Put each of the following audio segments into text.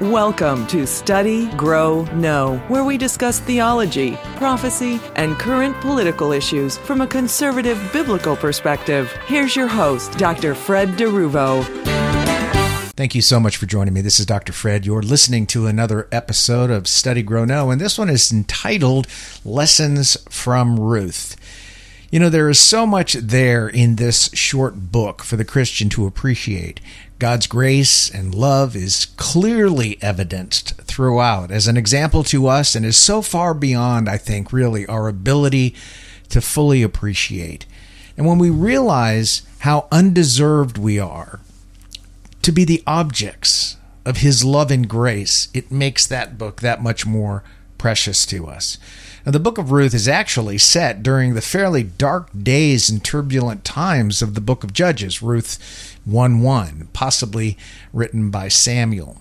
Welcome to Study, Grow, Know, where we discuss theology, prophecy, and current political issues from a conservative biblical perspective. Here's your host, Dr. Fred DeRuvo. Thank you so much for joining me. This is Dr. Fred. You're listening to another episode of Study, Grow, Know, and this one is entitled Lessons from Ruth. You know, there is so much there in this short book for the Christian to appreciate. God's grace and love is clearly evidenced throughout as an example to us and is so far beyond, I think, really our ability to fully appreciate. And when we realize how undeserved we are to be the objects of His love and grace, it makes that book that much more precious to us. Now, the book of Ruth is actually set during the fairly dark days and turbulent times of the book of Judges, Ruth 1 1, possibly written by Samuel.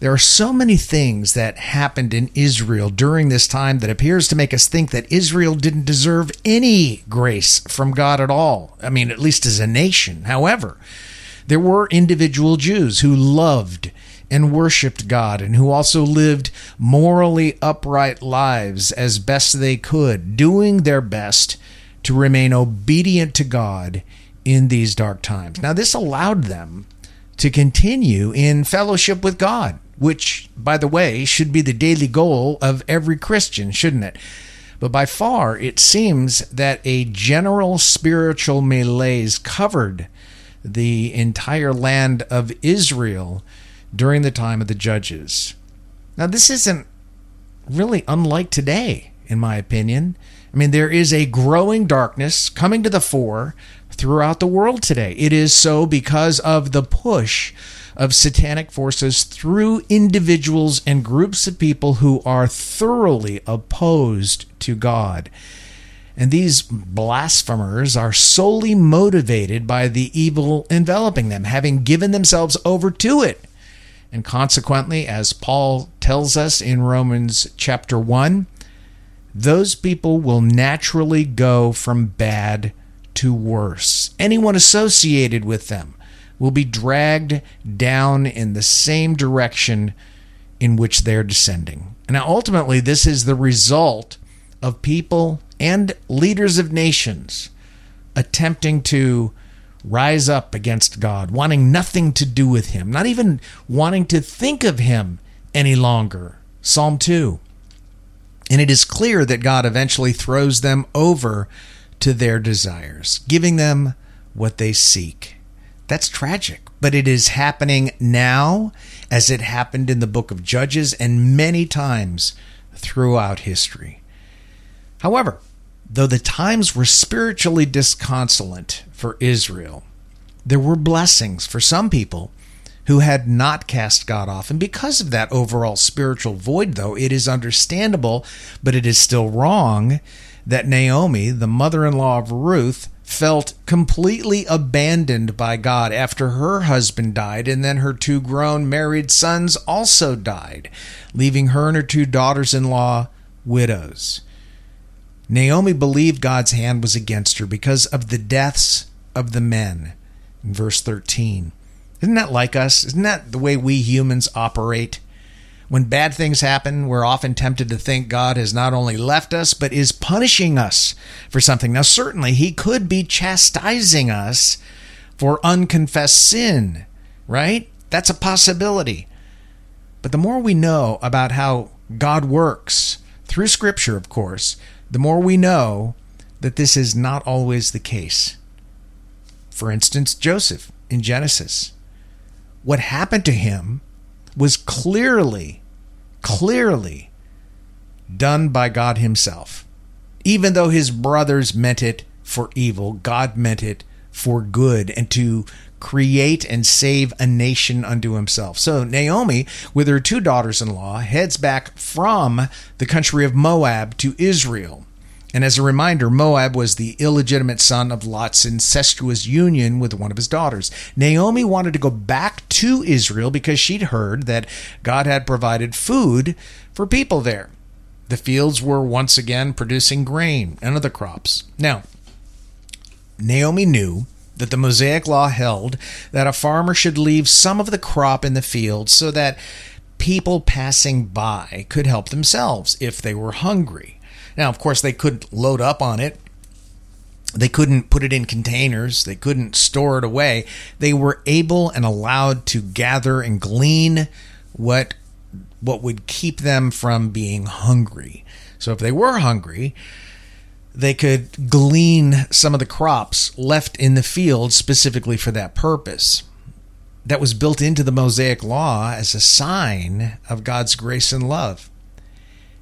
There are so many things that happened in Israel during this time that appears to make us think that Israel didn't deserve any grace from God at all. I mean, at least as a nation. However, there were individual Jews who loved and worshiped God and who also lived morally upright lives as best they could, doing their best to remain obedient to God in these dark times. Now, this allowed them to continue in fellowship with God, which, by the way, should be the daily goal of every Christian, shouldn't it? But by far, it seems that a general spiritual malaise covered the entire land of Israel during the time of the judges. Now, this isn't really unlike today, in my opinion. I mean, there is a growing darkness coming to the fore throughout the world today. It is so because of the push of satanic forces through individuals and groups of people who are thoroughly opposed to God. And these blasphemers are solely motivated by the evil enveloping them, having given themselves over to it. And consequently, as Paul tells us in Romans chapter 1, those people will naturally go from bad to worse. Anyone associated with them will be dragged down in the same direction in which they're descending. And Now, ultimately, this is the result of people and leaders of nations attempting to rise up against God, wanting nothing to do with Him, not even wanting to think of Him any longer. Psalm 2. And it is clear that God eventually throws them over to their desires, giving them what they seek. That's tragic, but it is happening now as it happened in the book of Judges and many times throughout history. However, though the times were spiritually disconsolate for Israel, there were blessings for some people who had not cast God off. And because of that overall spiritual void, though, it is understandable, but it is still wrong that Naomi, the mother in law of Ruth, felt completely abandoned by God after her husband died, and then her two grown married sons also died, leaving her and her two daughters in law widows. Naomi believed God's hand was against her because of the deaths of the men. In verse 13. Isn't that like us? Isn't that the way we humans operate? When bad things happen, we're often tempted to think God has not only left us, but is punishing us for something. Now, certainly, He could be chastising us for unconfessed sin, right? That's a possibility. But the more we know about how God works, through Scripture, of course, the more we know that this is not always the case. For instance, Joseph in Genesis. What happened to him was clearly, clearly done by God Himself. Even though his brothers meant it for evil, God meant it for good and to create and save a nation unto himself. So Naomi, with her two daughters in law, heads back from the country of Moab to Israel. And as a reminder, Moab was the illegitimate son of Lot's incestuous union with one of his daughters. Naomi wanted to go back to Israel because she'd heard that God had provided food for people there. The fields were once again producing grain and other crops. Now, Naomi knew that the Mosaic law held that a farmer should leave some of the crop in the field so that people passing by could help themselves if they were hungry. Now, of course, they couldn't load up on it. They couldn't put it in containers. They couldn't store it away. They were able and allowed to gather and glean what what would keep them from being hungry. So if they were hungry, they could glean some of the crops left in the field specifically for that purpose. That was built into the Mosaic law as a sign of God's grace and love.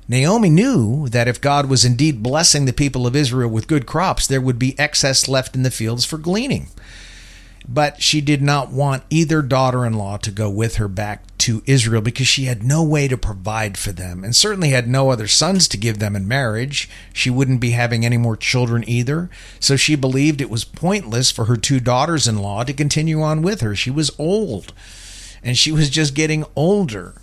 Naomi knew that if God was indeed blessing the people of Israel with good crops, there would be excess left in the fields for gleaning. But she did not want either daughter in law to go with her back to Israel because she had no way to provide for them and certainly had no other sons to give them in marriage. She wouldn't be having any more children either. So she believed it was pointless for her two daughters in law to continue on with her. She was old and she was just getting older.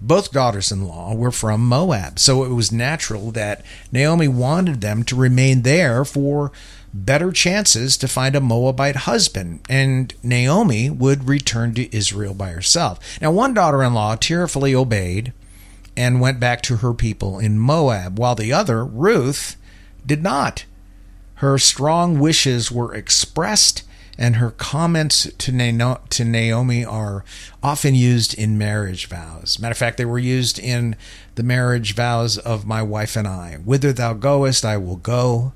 Both daughters in law were from Moab, so it was natural that Naomi wanted them to remain there for better chances to find a Moabite husband, and Naomi would return to Israel by herself. Now, one daughter in law tearfully obeyed and went back to her people in Moab, while the other, Ruth, did not. Her strong wishes were expressed and her comments to, Naomi are often used in marriage vows. Matter of fact, they were used in the marriage vows of my wife and I. Whither thou goest, I will go,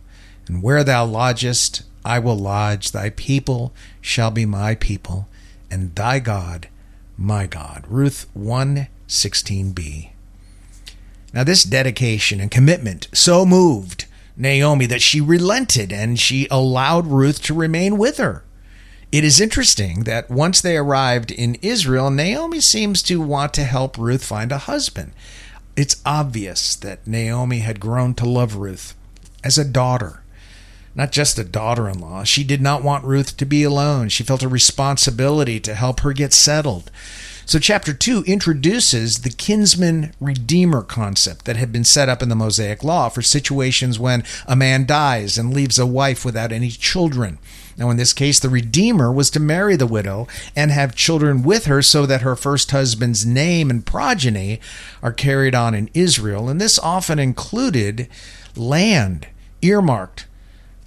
and where thou lodgest, I will lodge. Thy people shall be my people, and thy God my God. Ruth 1 16b. Now, this dedication and commitment so moved Naomi that she relented and she allowed Ruth to remain with her. It is interesting that once they arrived in Israel, Naomi seems to want to help Ruth find a husband. It's obvious that Naomi had grown to love Ruth as a daughter, not just a daughter in law. She did not want Ruth to be alone. She felt a responsibility to help her get settled. So, chapter 2 introduces the kinsman redeemer concept that had been set up in the Mosaic Law for situations when a man dies and leaves a wife without any children. Now, in this case, the Redeemer was to marry the widow and have children with her so that her first husband's name and progeny are carried on in Israel. And this often included land earmarked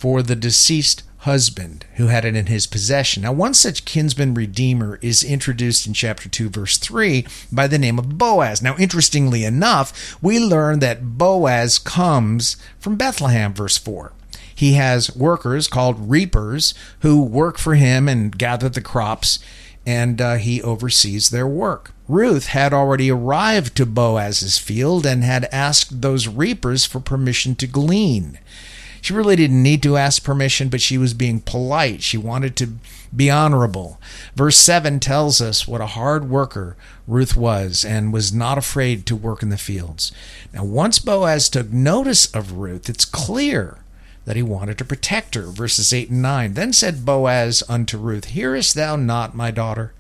for the deceased husband who had it in his possession. Now, one such kinsman redeemer is introduced in chapter 2, verse 3 by the name of Boaz. Now, interestingly enough, we learn that Boaz comes from Bethlehem, verse 4. He has workers called reapers who work for him and gather the crops, and uh, he oversees their work. Ruth had already arrived to Boaz's field and had asked those reapers for permission to glean. She really didn't need to ask permission, but she was being polite. She wanted to be honorable. Verse 7 tells us what a hard worker Ruth was and was not afraid to work in the fields. Now, once Boaz took notice of Ruth, it's clear that he wanted to protect her. Verses 8 and 9. Then said Boaz unto Ruth, Hearest thou not, my daughter?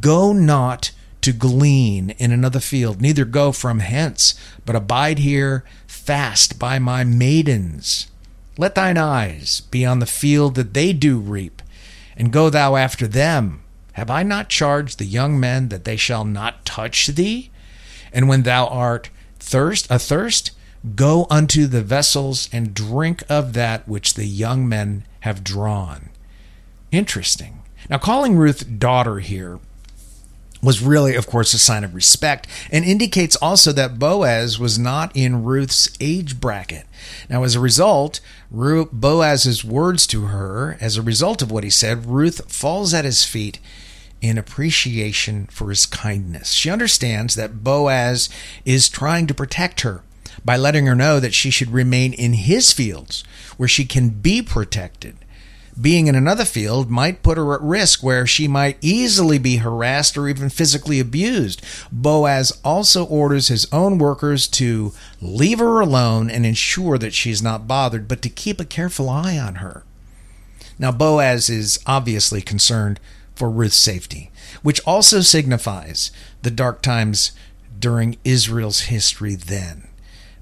Go not to glean in another field, neither go from hence, but abide here fast by my maidens. Let thine eyes be on the field that they do reap, and go thou after them. Have I not charged the young men that they shall not touch thee? And when thou art thirst athirst, Go unto the vessels and drink of that which the young men have drawn. Interesting. Now, calling Ruth daughter here was really, of course, a sign of respect and indicates also that Boaz was not in Ruth's age bracket. Now, as a result, Boaz's words to her, as a result of what he said, Ruth falls at his feet in appreciation for his kindness. She understands that Boaz is trying to protect her by letting her know that she should remain in his fields where she can be protected. Being in another field might put her at risk where she might easily be harassed or even physically abused. Boaz also orders his own workers to leave her alone and ensure that she's not bothered, but to keep a careful eye on her. Now, Boaz is obviously concerned for Ruth's safety, which also signifies the dark times during Israel's history then.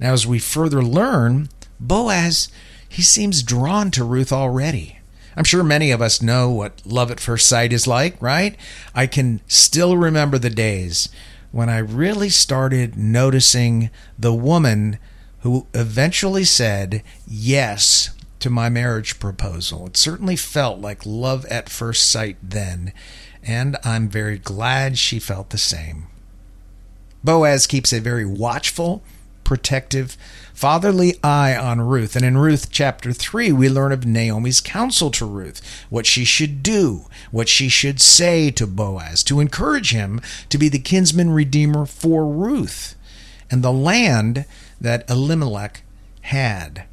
Now, as we further learn, Boaz, he seems drawn to Ruth already. I'm sure many of us know what love at first sight is like, right? I can still remember the days when I really started noticing the woman who eventually said yes to my marriage proposal. It certainly felt like love at first sight then, and I'm very glad she felt the same. Boaz keeps a very watchful, protective, fatherly eye on Ruth. And in Ruth chapter 3, we learn of Naomi's counsel to Ruth, what she should do, what she should say to Boaz to encourage him to be the kinsman redeemer for Ruth and the land that Elimelech had.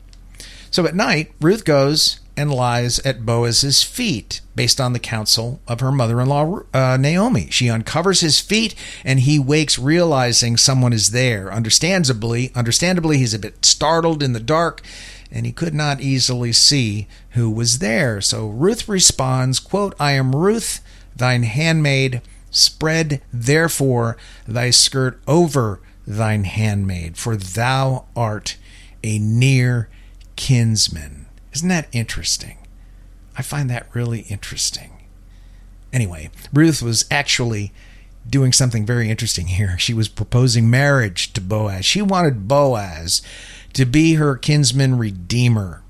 So at night, Ruth goes and lies at Boaz's feet, based on the counsel of her mother in law, uh, Naomi. She uncovers his feet, and he wakes realizing someone is there. Understandably, understandably, he's a bit startled in the dark, and he could not easily see who was there. So Ruth responds, quote, I am Ruth, thine handmaid. Spread therefore thy skirt over thine handmaid, for thou art a near kinsman. Isn't that interesting? I find that really interesting. Anyway, Ruth was actually doing something very interesting here. She was proposing marriage to Boaz. She wanted Boaz to be her kinsman redeemer.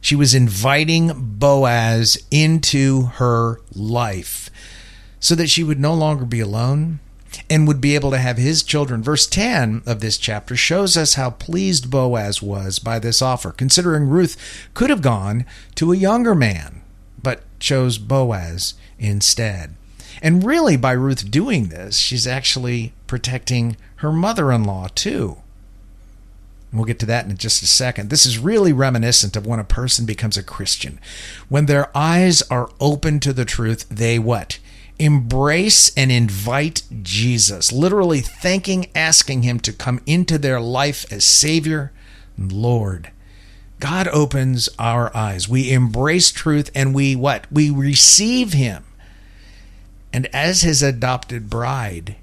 She was inviting Boaz into her life so that she would no longer be alone, and would be able to have his children. Verse 10 of this chapter shows us how pleased Boaz was by this offer, considering Ruth could have gone to a younger man, but chose Boaz instead. And really, by Ruth doing this, she's actually protecting her mother in law, too. We'll get to that in just a second. This is really reminiscent of when a person becomes a Christian. When their eyes are open to the truth, they what? Embrace and invite Jesus, literally thanking, asking Him to come into their life as Savior and Lord. God opens our eyes. We embrace truth and we what? We receive Him. And as His adopted bride,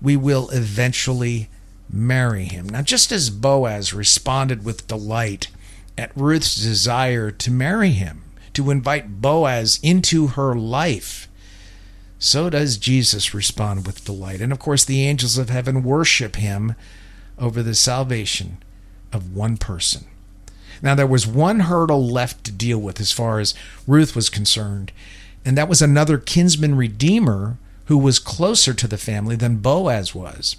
we will eventually marry Him. Now, just as Boaz responded with delight at Ruth's desire to marry him, to invite Boaz into her life, so does Jesus respond with delight. And of course, the angels of heaven worship him over the salvation of one person. Now, there was one hurdle left to deal with as far as Ruth was concerned, and that was another kinsman redeemer who was closer to the family than Boaz was.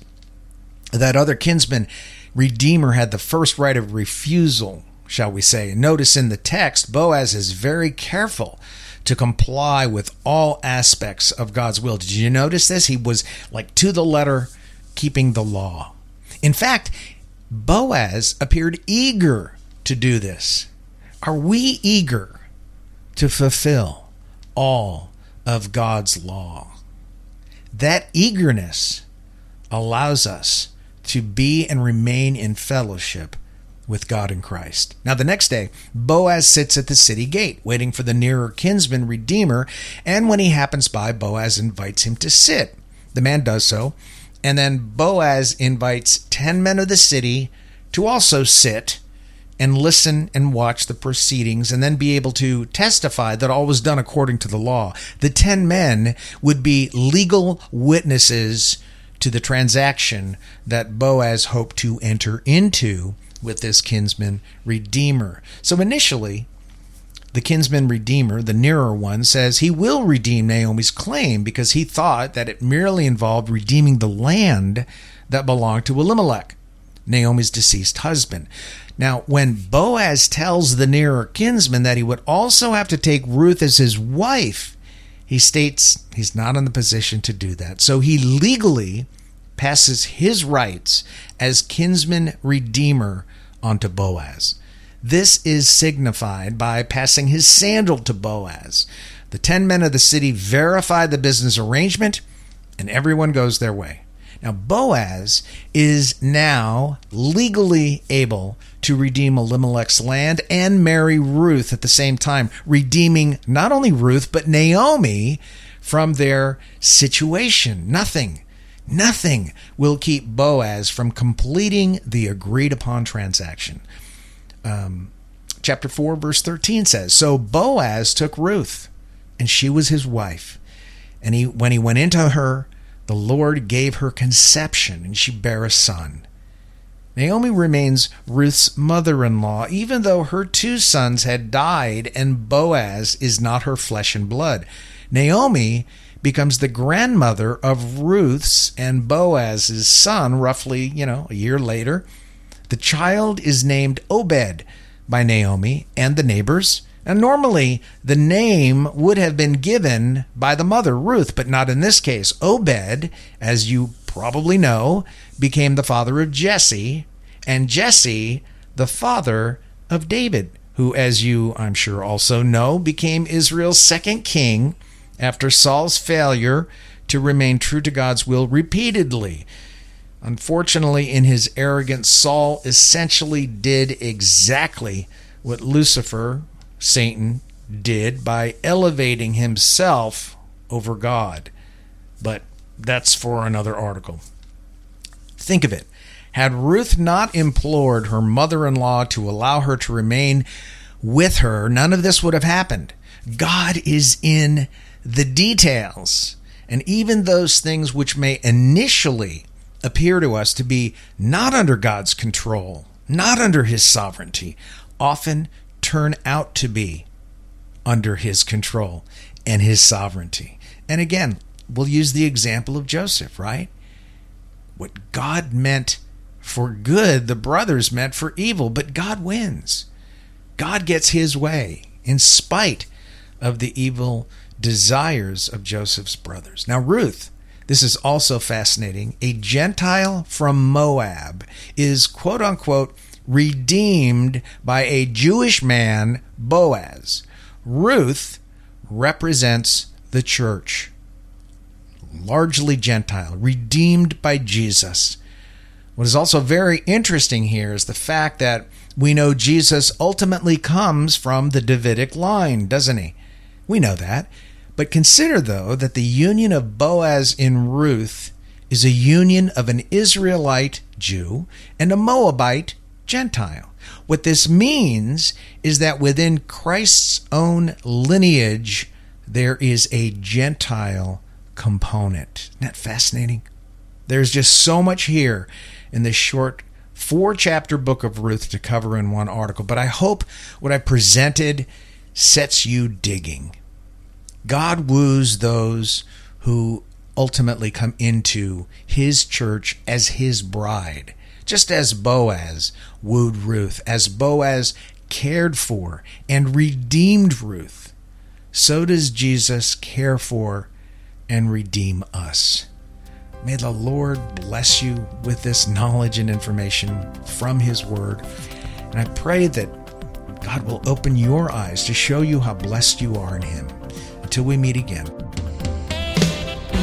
That other kinsman redeemer had the first right of refusal, shall we say. Notice in the text, Boaz is very careful to comply with all aspects of God's will. Did you notice this? He was like to the letter keeping the law. In fact, Boaz appeared eager to do this. Are we eager to fulfill all of God's law? That eagerness allows us to be and remain in fellowship with God in Christ. Now, the next day, Boaz sits at the city gate, waiting for the nearer kinsman redeemer, and when he happens by, Boaz invites him to sit. The man does so, and then Boaz invites ten men of the city to also sit and listen and watch the proceedings and then be able to testify that all was done according to the law. The ten men would be legal witnesses to the transaction that Boaz hoped to enter into with this kinsman redeemer. So initially, the kinsman redeemer, the nearer one, says he will redeem Naomi's claim because he thought that it merely involved redeeming the land that belonged to Elimelech, Naomi's deceased husband. Now, when Boaz tells the nearer kinsman that he would also have to take Ruth as his wife, he states he's not in the position to do that. So he legally passes his rights as kinsman redeemer onto Boaz. This is signified by passing his sandal to Boaz. The ten men of the city verify the business arrangement, and everyone goes their way. Now, Boaz is now legally able to redeem Elimelech's land and marry Ruth at the same time, redeeming not only Ruth, but Naomi from their situation. Nothing Nothing will keep Boaz from completing the agreed upon transaction. Um, chapter 4, verse 13 says So Boaz took Ruth, and she was his wife. And he, when he went into her, the Lord gave her conception, and she bare a son. Naomi remains Ruth's mother in law, even though her two sons had died and Boaz is not her flesh and blood. Naomi becomes the grandmother of Ruth's and Boaz's son, roughly, you know, a year later. The child is named Obed by Naomi and the neighbors. And normally, the name would have been given by the mother, Ruth, but not in this case. Obed, as you probably know, became the father of Jesse, and Jesse, the father of David, who, as you, I'm sure, also know, became Israel's second king after Saul's failure to remain true to God's will repeatedly. Unfortunately, in his arrogance, Saul essentially did exactly what Lucifer, Satan, did by elevating himself over God. But that's for another article. Think of it. Had Ruth not implored her mother in law to allow her to remain with her, none of this would have happened. God is in the details. And even those things which may initially appear to us to be not under God's control, not under His sovereignty, often turn out to be under His control and His sovereignty. And again, we'll use the example of Joseph, right? What God meant for good, the brothers meant for evil, but God wins. God gets His way in spite of the evil desires of Joseph's brothers. Now, Ruth, this is also fascinating. A Gentile from Moab is quote unquote redeemed by a Jewish man, Boaz. Ruth represents the church, largely Gentile, redeemed by Jesus. What is also very interesting here is the fact that we know Jesus ultimately comes from the Davidic line, doesn't he? We know that. But consider, though, that the union of Boaz in Ruth is a union of an Israelite Jew and a Moabite Gentile. What this means is that within Christ's own lineage, there is a Gentile component. Isn't that fascinating? There's just so much here in this short four chapter book of Ruth to cover in one article, but I hope what I presented sets you digging. God woos those who ultimately come into his church as his bride, just as Boaz wooed Ruth, as Boaz cared for and redeemed Ruth. So does Jesus care for and redeem us. May the Lord bless you with this knowledge and information from His Word. And I pray that God will open your eyes to show you how blessed you are in Him. Until we meet again.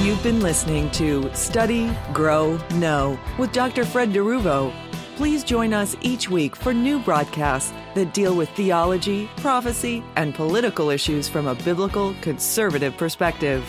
You've been listening to Study, Grow, Know with Dr. Fred DeRuvo. Please join us each week for new broadcasts that deal with theology, prophecy, and political issues from a biblical conservative perspective.